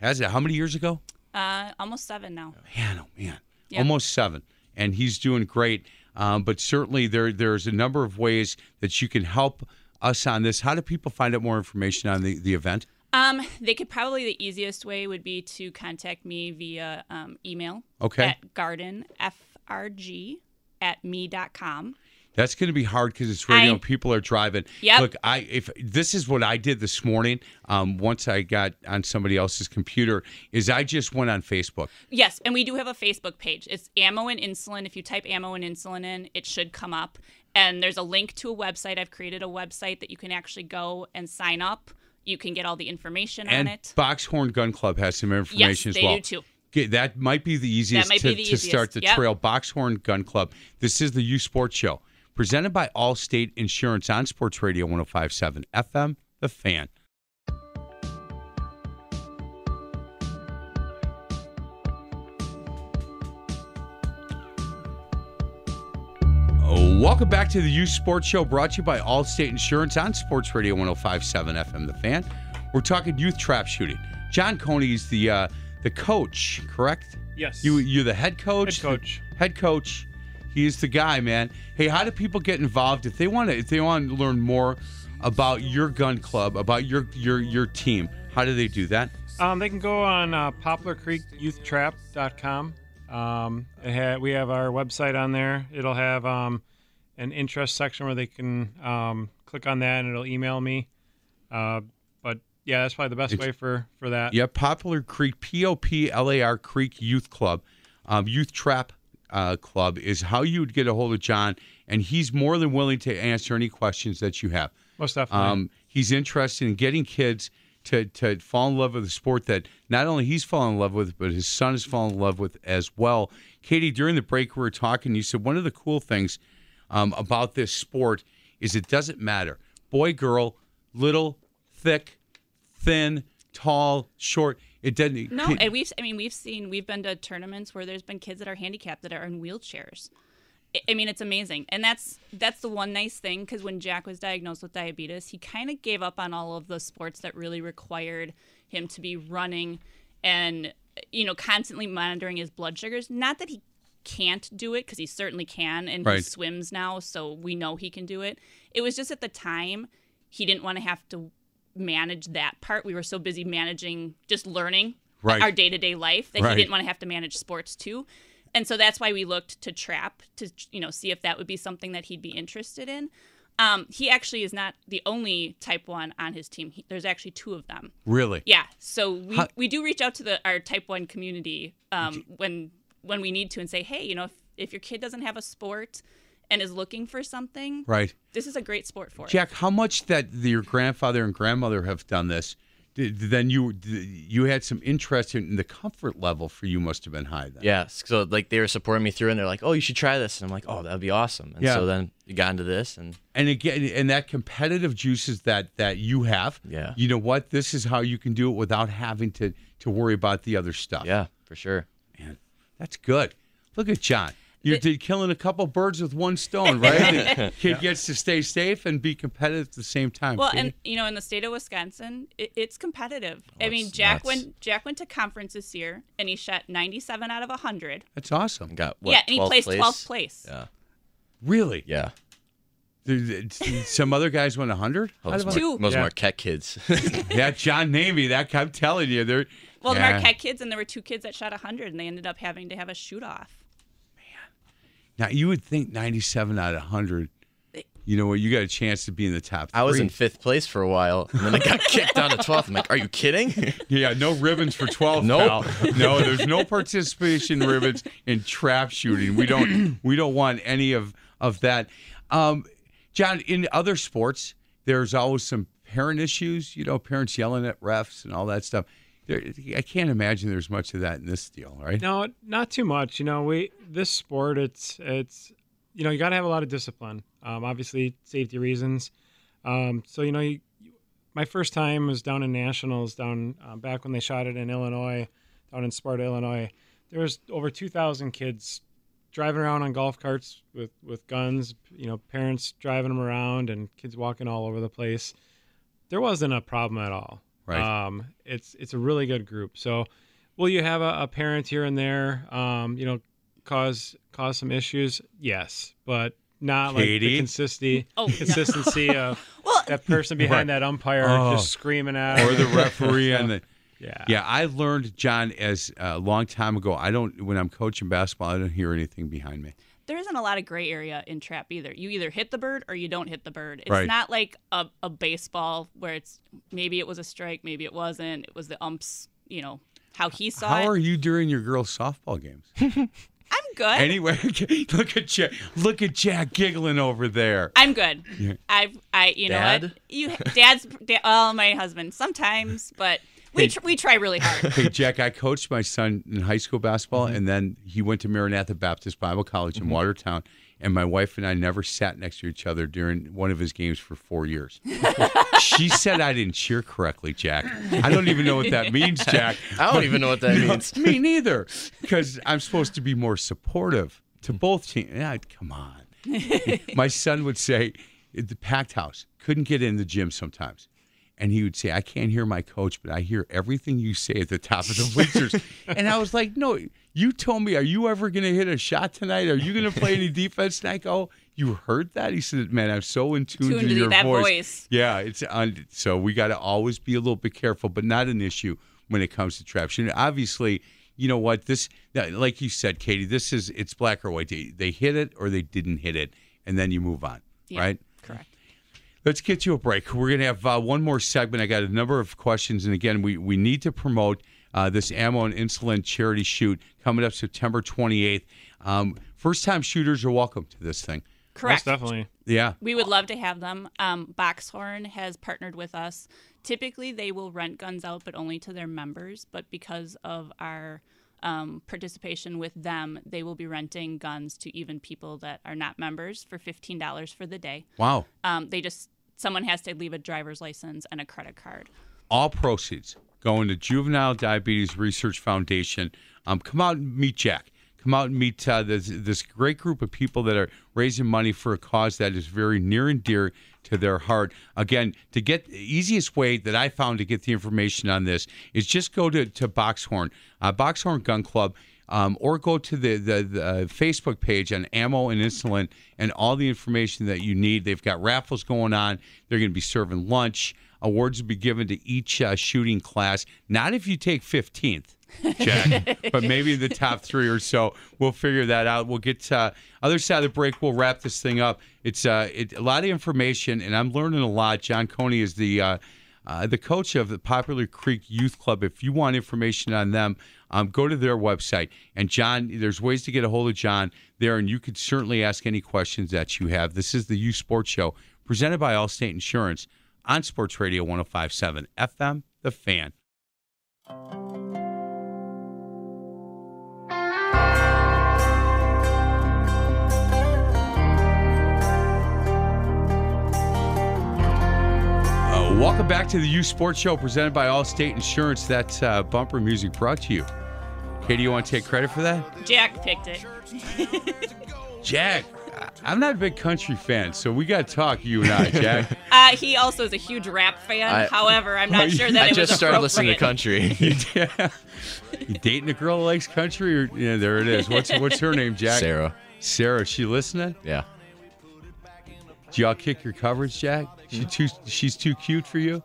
Speaker 3: has it how many years ago?
Speaker 5: Uh, almost seven now.
Speaker 3: man oh man.
Speaker 5: Yeah.
Speaker 3: almost seven and he's doing great. Um, but certainly there there's a number of ways that you can help us on this how do people find out more information on the, the event
Speaker 5: Um, they could probably the easiest way would be to contact me via um, email.
Speaker 3: Okay.
Speaker 5: At gardenfrg at me.com.
Speaker 3: That's going to be hard because it's radio
Speaker 5: I-
Speaker 3: and people are driving.
Speaker 5: Yep.
Speaker 3: Look, I if this is what I did this morning. Um, once I got on somebody else's computer, is I just went on Facebook.
Speaker 5: Yes, and we do have a Facebook page. It's ammo and insulin. If you type ammo and insulin in, it should come up. And there's a link to a website. I've created a website that you can actually go and sign up. You can get all the information
Speaker 3: And
Speaker 5: on it.
Speaker 3: Boxhorn Gun Club has some information
Speaker 5: Yes,
Speaker 3: as well.
Speaker 5: they do too.
Speaker 3: Okay, that might be the easiest to,
Speaker 5: be the
Speaker 3: to start the
Speaker 5: Yep.
Speaker 3: trail. Boxhorn Gun Club. This is the Youth Sports Show, presented by Allstate Insurance on Sports Radio 1057 FM, The Fan. Welcome back to the Youth Sports Show brought to you by Allstate Insurance on Sports Radio 1057 FM The Fan. We're talking youth trap shooting. John Coney's the uh, the coach, correct?
Speaker 6: Yes.
Speaker 3: You you're the head coach.
Speaker 6: Head coach.
Speaker 3: Head coach. He's the guy, man. Hey, how do people get involved if they want to if they want to learn more about your gun club, about your your your team? How do they do that?
Speaker 6: Um, they can go on uh, poplarcreekyouthtrap.com. Um, ha- we have our website on there. It'll have um, an interest section where they can um, click on that and it'll email me. Uh, but yeah, that's probably the best
Speaker 3: It's-
Speaker 6: way for, for that.
Speaker 3: Yeah, Poplar Creek, P O P L A R Creek Youth Club, um, Youth Trap uh, Club is how you would get a hold of John, and he's more than willing to answer any questions that you have.
Speaker 6: Most definitely.
Speaker 3: Um, he's interested in getting kids to, to fall in love with a sport that not only he's fallen in love with, but his son has fallen in love with as well. Katie, during the break, we were talking. You said one of the cool things um, about this sport is it doesn't matter boy, girl, little, thick, thin, tall, short. It doesn't.
Speaker 5: No, and we've I mean we've seen we've been to tournaments where there's been kids that are handicapped that are in wheelchairs. I- I mean it's amazing, and that's that's the one nice thing because when Jack was diagnosed with diabetes, he kind of gave up on all of the sports that really required him to be running and you know constantly monitoring his blood sugars. Not that he can't do it because he certainly can, and he swims now, so we know he can do it. It was just at the time he didn't want to have to manage that part. We were so busy managing just learning
Speaker 3: Right.
Speaker 5: our day to day life that
Speaker 3: Right.
Speaker 5: he didn't want to have to manage sports too. And so that's why we looked to trap to you know see if that would be something that he'd be interested in. Um, he actually is not the only type one on his team. He, there's actually two of them.
Speaker 3: really.
Speaker 5: Yeah, so we,
Speaker 3: How-
Speaker 5: we do reach out to the our type one community um, when when we need to and say, hey, you know, if, if your kid doesn't have a sport and is looking for something,
Speaker 3: Right.
Speaker 5: this is a great sport for it.
Speaker 3: Jack, how much that your grandfather and grandmother have done this? Then you you had some interest in the comfort level for you must have been high then.
Speaker 4: Yeah, so like they were supporting me through, and they're like, "Oh, you should try this," and I'm like, "Oh, that'd be awesome." And
Speaker 3: Yeah.
Speaker 4: so then you got into this, and
Speaker 3: and again and that competitive juices that that you have
Speaker 4: Yeah.
Speaker 3: you know what this is how you can do it without having to to worry about the other stuff
Speaker 4: yeah, for sure.
Speaker 3: man that's good look at john you did killing a couple birds with one stone right the kid gets to stay safe and be competitive at the same time
Speaker 5: Well,
Speaker 3: Katie.
Speaker 5: and you know, in the state of Wisconsin, it, it's competitive. I mean, Jack
Speaker 4: nuts.
Speaker 5: went Jack went to conference this year, and he shot 97 out of 100.
Speaker 3: that's awesome
Speaker 4: got what?
Speaker 5: yeah, and he placed
Speaker 4: place?
Speaker 5: 12th place.
Speaker 4: Yeah,
Speaker 3: really
Speaker 4: yeah.
Speaker 3: There- there- some other guys went 100
Speaker 4: Oh,
Speaker 3: Out
Speaker 4: those
Speaker 3: of
Speaker 4: Mar-
Speaker 5: Two.
Speaker 4: those
Speaker 6: Yeah.
Speaker 4: Marquette kids.
Speaker 3: yeah john Navy. that i'm telling you they're
Speaker 5: Well, the. Marquette kids, and there were two kids that shot 100, and they ended up having to have a shoot off. Man.
Speaker 3: Now you would think 97 out of 100 You know what? You got a chance to be in the top.
Speaker 4: I was in fifth place for a while, and then I got kicked down to 12th. I'm like, are you kidding?
Speaker 3: Yeah, no ribbons for 12.
Speaker 4: Nope.
Speaker 3: No, there's no participation ribbons in trap shooting. We don't we don't want any of of that. Um, John, in other sports, there's always some parent issues, you know, parents yelling at refs and all that stuff. There, I can't imagine there's much of that in this deal, right?
Speaker 6: No, not too much. You know, we this sport, it's it's you know you got to have a lot of discipline. Um, obviously, safety reasons. Um, so you know, you, my first time was down in nationals, down um, back when they shot it in Illinois, down in Sparta, Illinois. There was over two thousand kids driving around on golf carts with with guns. You know, parents driving them around and kids walking all over the place. There wasn't a problem at all.
Speaker 3: Right.
Speaker 6: Um, it's it's a really good group. So, will you have a, a parent here and there? Um, you know, cause cause some issues? Yes, but not like the consistency
Speaker 5: Oh, no.
Speaker 6: consistency of
Speaker 5: Well,
Speaker 6: that person behind that umpire
Speaker 3: Oh.
Speaker 6: just screaming at
Speaker 3: Or the referee and the
Speaker 6: yeah
Speaker 3: Yeah, I learned, John, as uh, a long time ago. I don't when I'm coaching basketball, I don't hear anything behind me.
Speaker 5: There isn't a lot of gray area in trap either. You either hit the bird or you don't hit the bird. It's
Speaker 3: Right.
Speaker 5: not like a, a baseball where it's maybe it was a strike, maybe it wasn't. It was the umps, you know, how he saw it.
Speaker 3: How
Speaker 5: it.
Speaker 3: are you during your girls' softball games?
Speaker 5: I'm good.
Speaker 3: Anyway, look at Jack. Look at Jack giggling over there.
Speaker 5: I'm good. I've I you know what you dad's da- well my husband sometimes, but we
Speaker 3: Hey.
Speaker 5: tr- we try really hard.
Speaker 3: Hey, Jack, I coached my son in high school basketball, mm-hmm. and then he went to Maranatha Baptist Bible College in mm-hmm. Watertown. And my wife and I never sat next to each other during one of his games for four years. she said I didn't cheer correctly, Jack. I don't even know what that means, Jack.
Speaker 4: I don't even know what that
Speaker 3: No,
Speaker 4: means.
Speaker 3: Me neither. Because I'm supposed to be more supportive to both teams. Yeah, come on. My son would say, the packed house, couldn't get in the gym sometimes. And he would say, I can't hear my coach, but I hear everything you say at the top of the bleachers. and I was like, No, you told me, are you ever going to hit a shot tonight? Are you going to play any defense tonight? Oh, you heard that? He said, Man, I'm so in tune
Speaker 5: Tuned
Speaker 3: to
Speaker 5: to
Speaker 3: your
Speaker 5: that
Speaker 3: voice.
Speaker 5: voice.
Speaker 3: Yeah, it's on. So we got to always be a little bit careful, but not an issue when it comes to trap shooting. Obviously, you know what? This, like you said, Katie, this is it's black or white. They, they hit it or they didn't hit it, and then you move on,
Speaker 5: Yeah,
Speaker 3: right?
Speaker 5: Correct.
Speaker 3: Let's get you a break. We're going to have uh, one more segment. I got a number of questions, and again, we we need to promote uh, this ammo and insulin charity shoot coming up September 28th. Um, first time shooters are welcome to this thing.
Speaker 5: Correct.
Speaker 6: Most definitely.
Speaker 3: Yeah.
Speaker 5: We would love to have them. Um, Boxhorn has partnered with us. Typically, they will rent guns out, but only to their members. But because of our um, participation with them, they will be renting guns to even people that are not members for fifteen dollars for the day.
Speaker 3: Wow.
Speaker 5: Um, they just someone has to leave a driver's license and a credit card.
Speaker 3: all proceeds going to Juvenile Diabetes Research Foundation. Um, come out and meet Jack. Come out and meet uh, this, this great group of people that are raising money for a cause that is very near and dear to their heart. Again, to get the easiest way that I found to get the information on this is just go to, to Boxhorn, uh, Boxhorn Gun Club. Um, or go to the, the, the uh, Facebook page on ammo and insulin and all the information that you need. They've got raffles going on. They're going to be serving lunch. Awards will be given to each uh, shooting class. Not if you take 15th, Jack, but maybe the top three or so. We'll figure that out. We'll get uh, other side of the break. We'll wrap this thing up. It's uh, it, a lot of information, and I'm learning a lot. John Coney is the uh, uh, the coach of the Poplar Creek Youth Club. If you want information on them, um, go to their website. And John, there's ways to get a hold of John there, and you could certainly ask any questions that you have. This is the Youth Sports Show presented by Allstate Insurance on Sports Radio 1057 FM, The Fan. Welcome back to the Youth Sports Show presented by Allstate Insurance. That uh, bumper music brought to you. Katie, you want to take credit for that?
Speaker 5: Jack picked it.
Speaker 3: Jack, I- I'm not a big country fan, so we got to talk, you and I, Jack.
Speaker 5: Uh, he also is a huge rap fan.
Speaker 4: I-
Speaker 5: However, I'm not sure that
Speaker 4: I
Speaker 5: it
Speaker 4: just
Speaker 5: was
Speaker 4: started listening to country.
Speaker 3: yeah. You dating a girl that likes country? Or, yeah, there it is. What's what's her name, Jack?
Speaker 4: Sarah.
Speaker 3: Sarah. Is she listening?
Speaker 4: Yeah.
Speaker 3: Do y'all kick your coverage, Jack? She too she's too cute for you?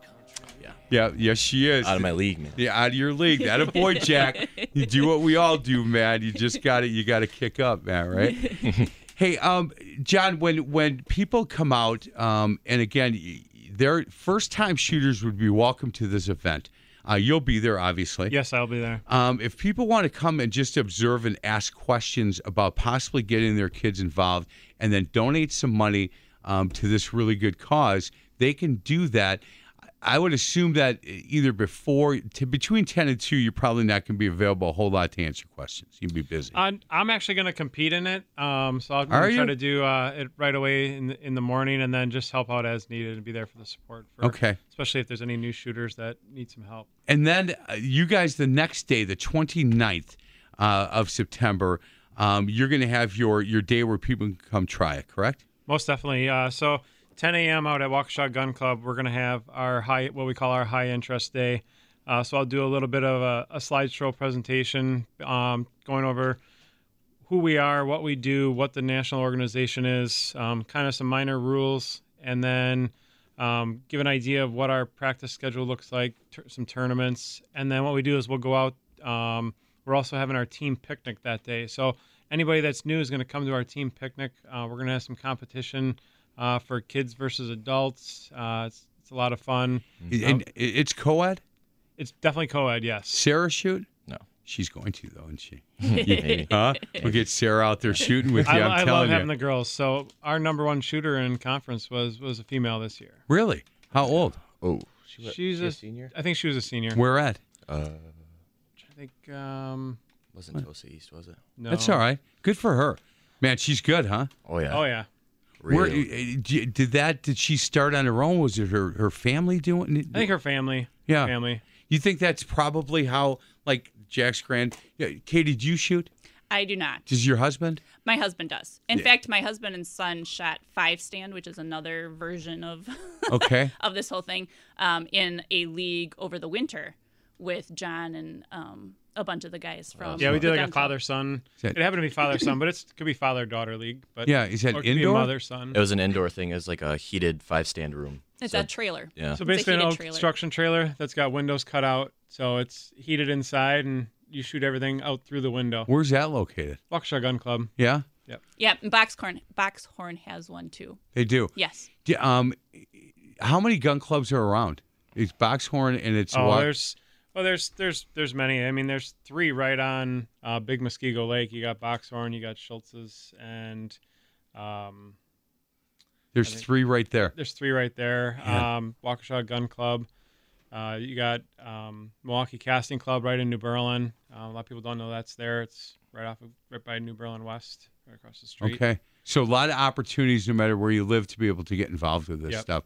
Speaker 4: Yeah.
Speaker 3: Yeah, yes, she is.
Speaker 4: Out of my league, man.
Speaker 3: Yeah, out of your league. That a boy, Jack. You do what we all do, man. You just got to You got to kick up, man. Right? hey, um, John, when when people come out, um, and again, y- their first time shooters would be welcome to this event. Uh, you'll be there, obviously.
Speaker 6: Yes, I'll be there.
Speaker 3: Um, if people want to come and just observe and ask questions about possibly getting their kids involved and then donate some money um, to this really good cause, they can do that. I would assume that either before, to, between 10 and 2, you're probably not going to be available a whole lot to answer questions. You'd be busy.
Speaker 6: I'm, I'm actually going to compete in it. Um, so I'm
Speaker 3: Are
Speaker 6: going to try to do uh, it right away in the, in the morning and then just help out as needed and be there for the support. For,
Speaker 3: Okay.
Speaker 6: Especially if there's any new shooters that need some help.
Speaker 3: And then uh, you guys, the next day, the 29th uh, of September, um, you're going to have your, your day where people can come try it, correct?
Speaker 6: Most definitely. Uh, so 10 a.m. out at Waukesha Gun Club, we're going to have our high, what we call our high interest day. Uh, so I'll do a little bit of a, a slideshow presentation, um, going over who we are, what we do, what the national organization is, um, kind of some minor rules, and then um, give an idea of what our practice schedule looks like, some tournaments, and then what we do is we'll go out. Um, we're also having our team picnic that day, so anybody that's new is going to come to our team picnic. Uh, we're going to have some competition uh, for kids versus adults. Uh, it's, it's a lot of fun.
Speaker 3: And it- it's co ed?
Speaker 6: It's definitely co-ed, yes.
Speaker 3: Sarah shoot?
Speaker 4: No.
Speaker 3: She's going to, though, isn't she?
Speaker 4: Maybe.
Speaker 3: Huh? We'll get Sarah out there shooting with you.
Speaker 6: I,
Speaker 3: I'm
Speaker 6: I love
Speaker 3: telling
Speaker 6: having
Speaker 3: you.
Speaker 6: the girls. So our number one shooter in conference was was a female this year.
Speaker 3: Really? How old?
Speaker 4: Oh, she was,
Speaker 6: She's
Speaker 4: she
Speaker 6: a
Speaker 4: a senior.
Speaker 6: I think she was a senior.
Speaker 3: Where at?
Speaker 4: Uh,
Speaker 6: I think um
Speaker 4: wasn't Tosa East, was it?
Speaker 6: no.
Speaker 3: That's all right. Good for her. Man, she's good, huh?
Speaker 4: Oh yeah.
Speaker 6: Oh yeah.
Speaker 3: Where
Speaker 4: Real.
Speaker 3: uh, d- did that? Did she start on her own? Was it her her family doing it?
Speaker 6: I think her family.
Speaker 3: Yeah.
Speaker 6: Family.
Speaker 3: You think that's probably how, like Jack's grand? Yeah, Katie, did you shoot?
Speaker 5: I do not.
Speaker 3: Does your husband?
Speaker 5: My husband does. In fact, my husband and son shot five stand, which is another version of
Speaker 3: Okay.
Speaker 5: of this whole thing, um, in a league over the winter with John and um, a bunch of the guys from.
Speaker 6: Yeah, we did like a father son. It happened to be father son, but it could be father daughter league. But
Speaker 3: Yeah, is that
Speaker 6: or it could be
Speaker 3: indoor?
Speaker 6: mother son.
Speaker 4: It was an indoor thing. It was like a heated five stand room.
Speaker 5: It's
Speaker 4: So-
Speaker 5: a trailer.
Speaker 4: Yeah.
Speaker 6: So
Speaker 5: a
Speaker 6: basically, an
Speaker 5: heated
Speaker 6: old
Speaker 5: trailer.
Speaker 6: construction trailer that's got windows cut out, so it's heated inside, and you shoot everything out through the window.
Speaker 3: Where's that located?
Speaker 6: Waukesha Gun Club.
Speaker 3: Yeah, Yep.
Speaker 5: Yeah, and Boxhorn Boxhorn has one too.
Speaker 3: they do.
Speaker 5: Yes.
Speaker 3: D- Um, how many gun clubs are around? It's Boxhorn and it's
Speaker 6: Oh,
Speaker 3: what?
Speaker 6: there's well, there's there's there's many. I mean, there's three right on uh, Big Muskego Lake. You got Boxhorn, you got Schultz's, and um,
Speaker 3: There's three right there.
Speaker 6: there's three right there.
Speaker 3: Yeah.
Speaker 6: Um, Waukesha Gun Club. Uh, you got um, Milwaukee Casting Club right in New Berlin. Uh, a lot of people don't know that's there. It's right off of right by New Berlin West, right across the street.
Speaker 3: Okay. So a lot of opportunities, no matter where you live, to be able to get involved with this
Speaker 6: Yep.
Speaker 3: stuff.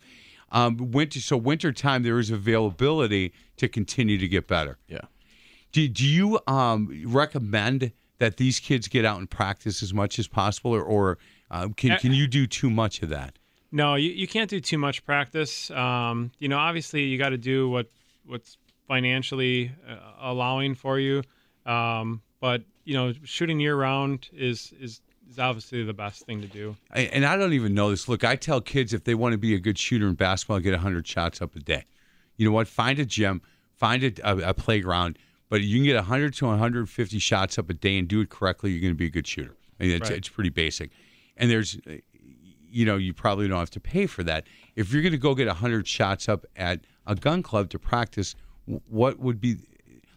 Speaker 3: Um, winter. So winter time, there is availability to continue to get better.
Speaker 4: Yeah.
Speaker 3: Do, do you um, recommend that these kids get out and practice as much as possible, or, or uh, can can you do too much of that?
Speaker 6: No, you, you can't do too much practice. Um, you know, obviously you got to do what what's financially uh, allowing for you. Um, but you know, shooting year round is is is obviously the best thing to do.
Speaker 3: I, and I don't even know this. Look, I tell kids if they want to be a good shooter in basketball, get 100 shots up a day. You know what? Find a gym, find a, a, a playground, but you can get 100 to 150 shots up a day and do it correctly. You're going to be a good shooter. I mean, it's,
Speaker 6: Right.
Speaker 3: it's pretty basic. And there's, uh, you know, you probably don't have to pay for that. If you're going to go get 100 shots up at a gun club to practice, what would be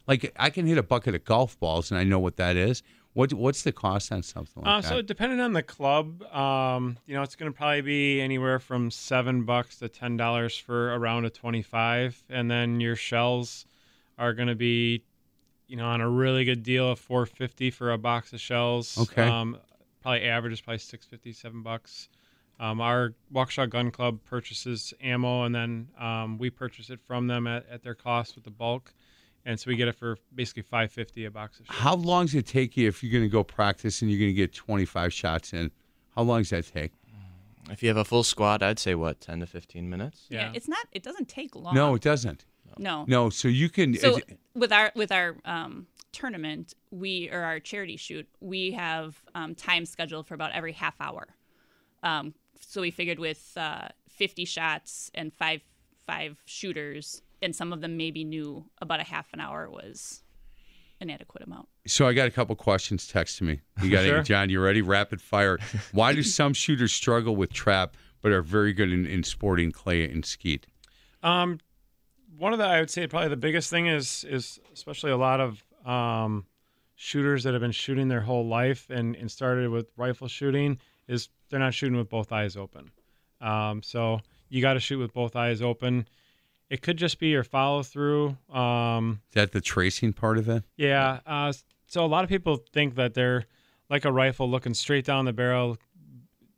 Speaker 3: like? I can hit a bucket of golf balls, and I know what that is. What what's the cost on something like
Speaker 6: Uh,
Speaker 3: that?
Speaker 6: so depending on the club, um, you know, it's going to probably be anywhere from seven bucks to ten dollars for around a round of twenty-five, and then your shells are going to be, you know, on a really good deal of four fifty for a box of shells.
Speaker 3: Okay.
Speaker 6: Um, probably average is probably six fifty, seven bucks. Um, our Waukesha Gun Club purchases ammo, and then um, we purchase it from them at, at their cost with the bulk, and so we get it for basically five fifty a box of shells.
Speaker 3: How long does it take you if you're going to go practice and you're going to get 25 shots in? How long does that take?
Speaker 4: If you have a full squad, I'd say what, 10 to 15 minutes?
Speaker 5: Yeah.
Speaker 6: Yeah.
Speaker 5: It's not. It doesn't take long.
Speaker 3: No, it doesn't.
Speaker 5: No.
Speaker 3: No, so you can.
Speaker 5: So
Speaker 3: it-
Speaker 5: with our with our um, tournament, we or our charity shoot, we have um, time scheduled for about every half hour. Um, so we figured with uh, 50 shots and five five shooters, and some of them maybe knew about a half an hour was an adequate amount.
Speaker 3: So I got a couple questions. Text to me. You got
Speaker 6: Sure.
Speaker 3: it, John. You ready? Rapid fire. Why do some shooters struggle with trap but are very good in, in sporting clay and skeet?
Speaker 6: Um, one of the I would say probably the biggest thing is is especially a lot of um, shooters that have been shooting their whole life and, and started with rifle shooting is they're not shooting with both eyes open. Um, so you got to shoot with both eyes open. It could just be your follow through. Um,
Speaker 3: Is that the tracing part of it?
Speaker 6: yeah. Uh, so a lot of people think that they're like a rifle looking straight down the barrel,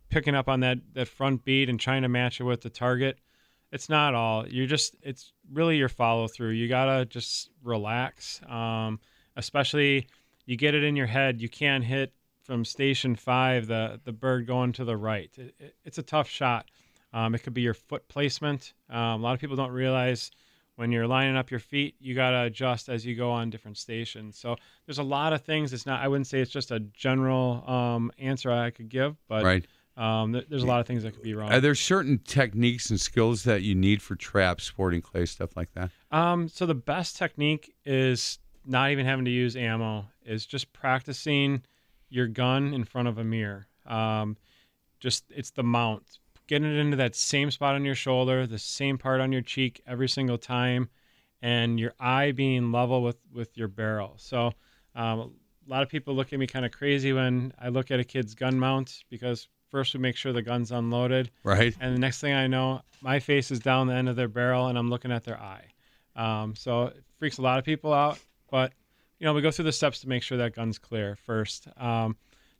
Speaker 6: picking up on that, that front bead and trying to match it with the target. It's not all. You're just, it's really your follow through. You got to just relax. Um, especially you get it in your head. You can't hit from station five, the, the bird going to the right. It, it, it's a tough shot. Um, it could be your foot placement. Um, a lot of people don't realize when you're lining up your feet, you got to adjust as you go on different stations. So there's a lot of things. It's not, I wouldn't say it's just a general um, answer I could give, but
Speaker 3: Right.
Speaker 6: um, th- there's a lot of things that could be wrong.
Speaker 3: Are there certain techniques and skills that you need for trap, sporting clay, stuff like that?
Speaker 6: Um, so the best technique is not even having to use ammo. Is just practicing your gun in front of a mirror. Um, just it's the mount, getting it into that same spot on your shoulder, the same part on your cheek every single time, and your eye being level with with your barrel. So um, a lot of people look at me kind of crazy when I look at a kid's gun mount because first we make sure the gun's unloaded,
Speaker 3: Right.
Speaker 6: and the next thing I know, my face is down the end of their barrel and I'm looking at their eye. Um, so it freaks a lot of people out, but you know we go through the steps to make sure that gun's clear first. Um,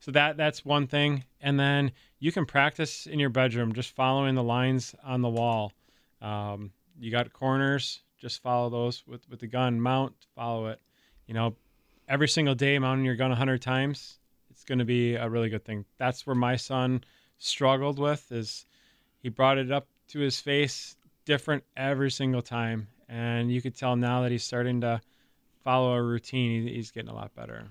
Speaker 6: so that that's one thing, and then you can practice in your bedroom just following the lines on the wall. Um, you got corners, just follow those with with the gun. Mount, follow it. You know, every single day mounting your gun a hundred times, it's going to be a really good thing. That's where my son struggled with is he brought it up to his face different every single time, and you could tell now that he's starting to follow a routine. He's getting a lot better.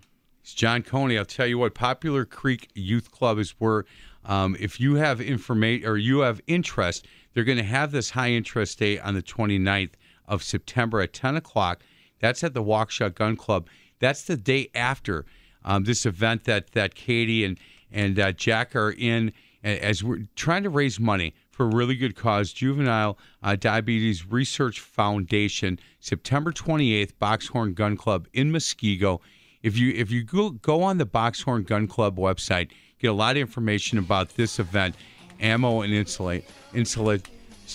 Speaker 3: It's John Coney. I'll tell you what, Poplar Creek Youth Club is where, um, if you have information or you have interest, they're going to have this high interest day on the 29th of September at 10 o'clock. That's at the Waukesha Gun Club. That's the day after um, this event that that Katie and and uh, Jack are in as we're trying to raise money for a really good cause, Juvenile uh, Diabetes Research Foundation, September 28th, Boxhorn Gun Club in Muskego. If you if you go go on the Boxhorn Gun Club website, get a lot of information about this event, ammo and insulate insulate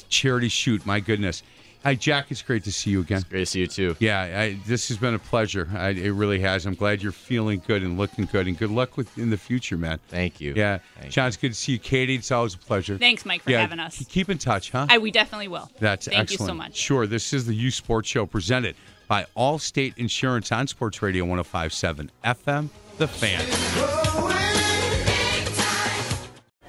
Speaker 3: charity shoot. My goodness, hi Jack, it's great to see you again.
Speaker 4: Great to see you too.
Speaker 3: Yeah, I, this has been a pleasure. I, it really has. I'm glad you're feeling good and looking good, and good luck with in the future, man.
Speaker 4: Thank you.
Speaker 3: Yeah,
Speaker 4: Thank
Speaker 3: John, it's good to see you, Katie. It's always a pleasure.
Speaker 5: Thanks, Mike, for
Speaker 3: yeah,
Speaker 5: having us.
Speaker 3: Keep in touch, huh?
Speaker 5: I, we definitely will.
Speaker 3: That's
Speaker 5: Thank
Speaker 3: excellent.
Speaker 5: you so much.
Speaker 3: Sure. This is the Youth Sports Show presented by Allstate Insurance on Sports Radio 1057 FM, The Fan.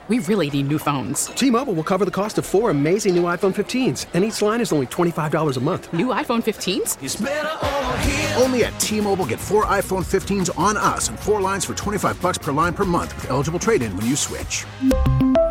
Speaker 7: We really need new phones.
Speaker 8: T-Mobile will cover the cost of four amazing new iPhone 15s, and each line is only $25 a month.
Speaker 7: New iPhone 15s?
Speaker 9: Only at T-Mobile get four iPhone 15s on us and four lines for 25 bucks per line per month with eligible trade-in when you switch.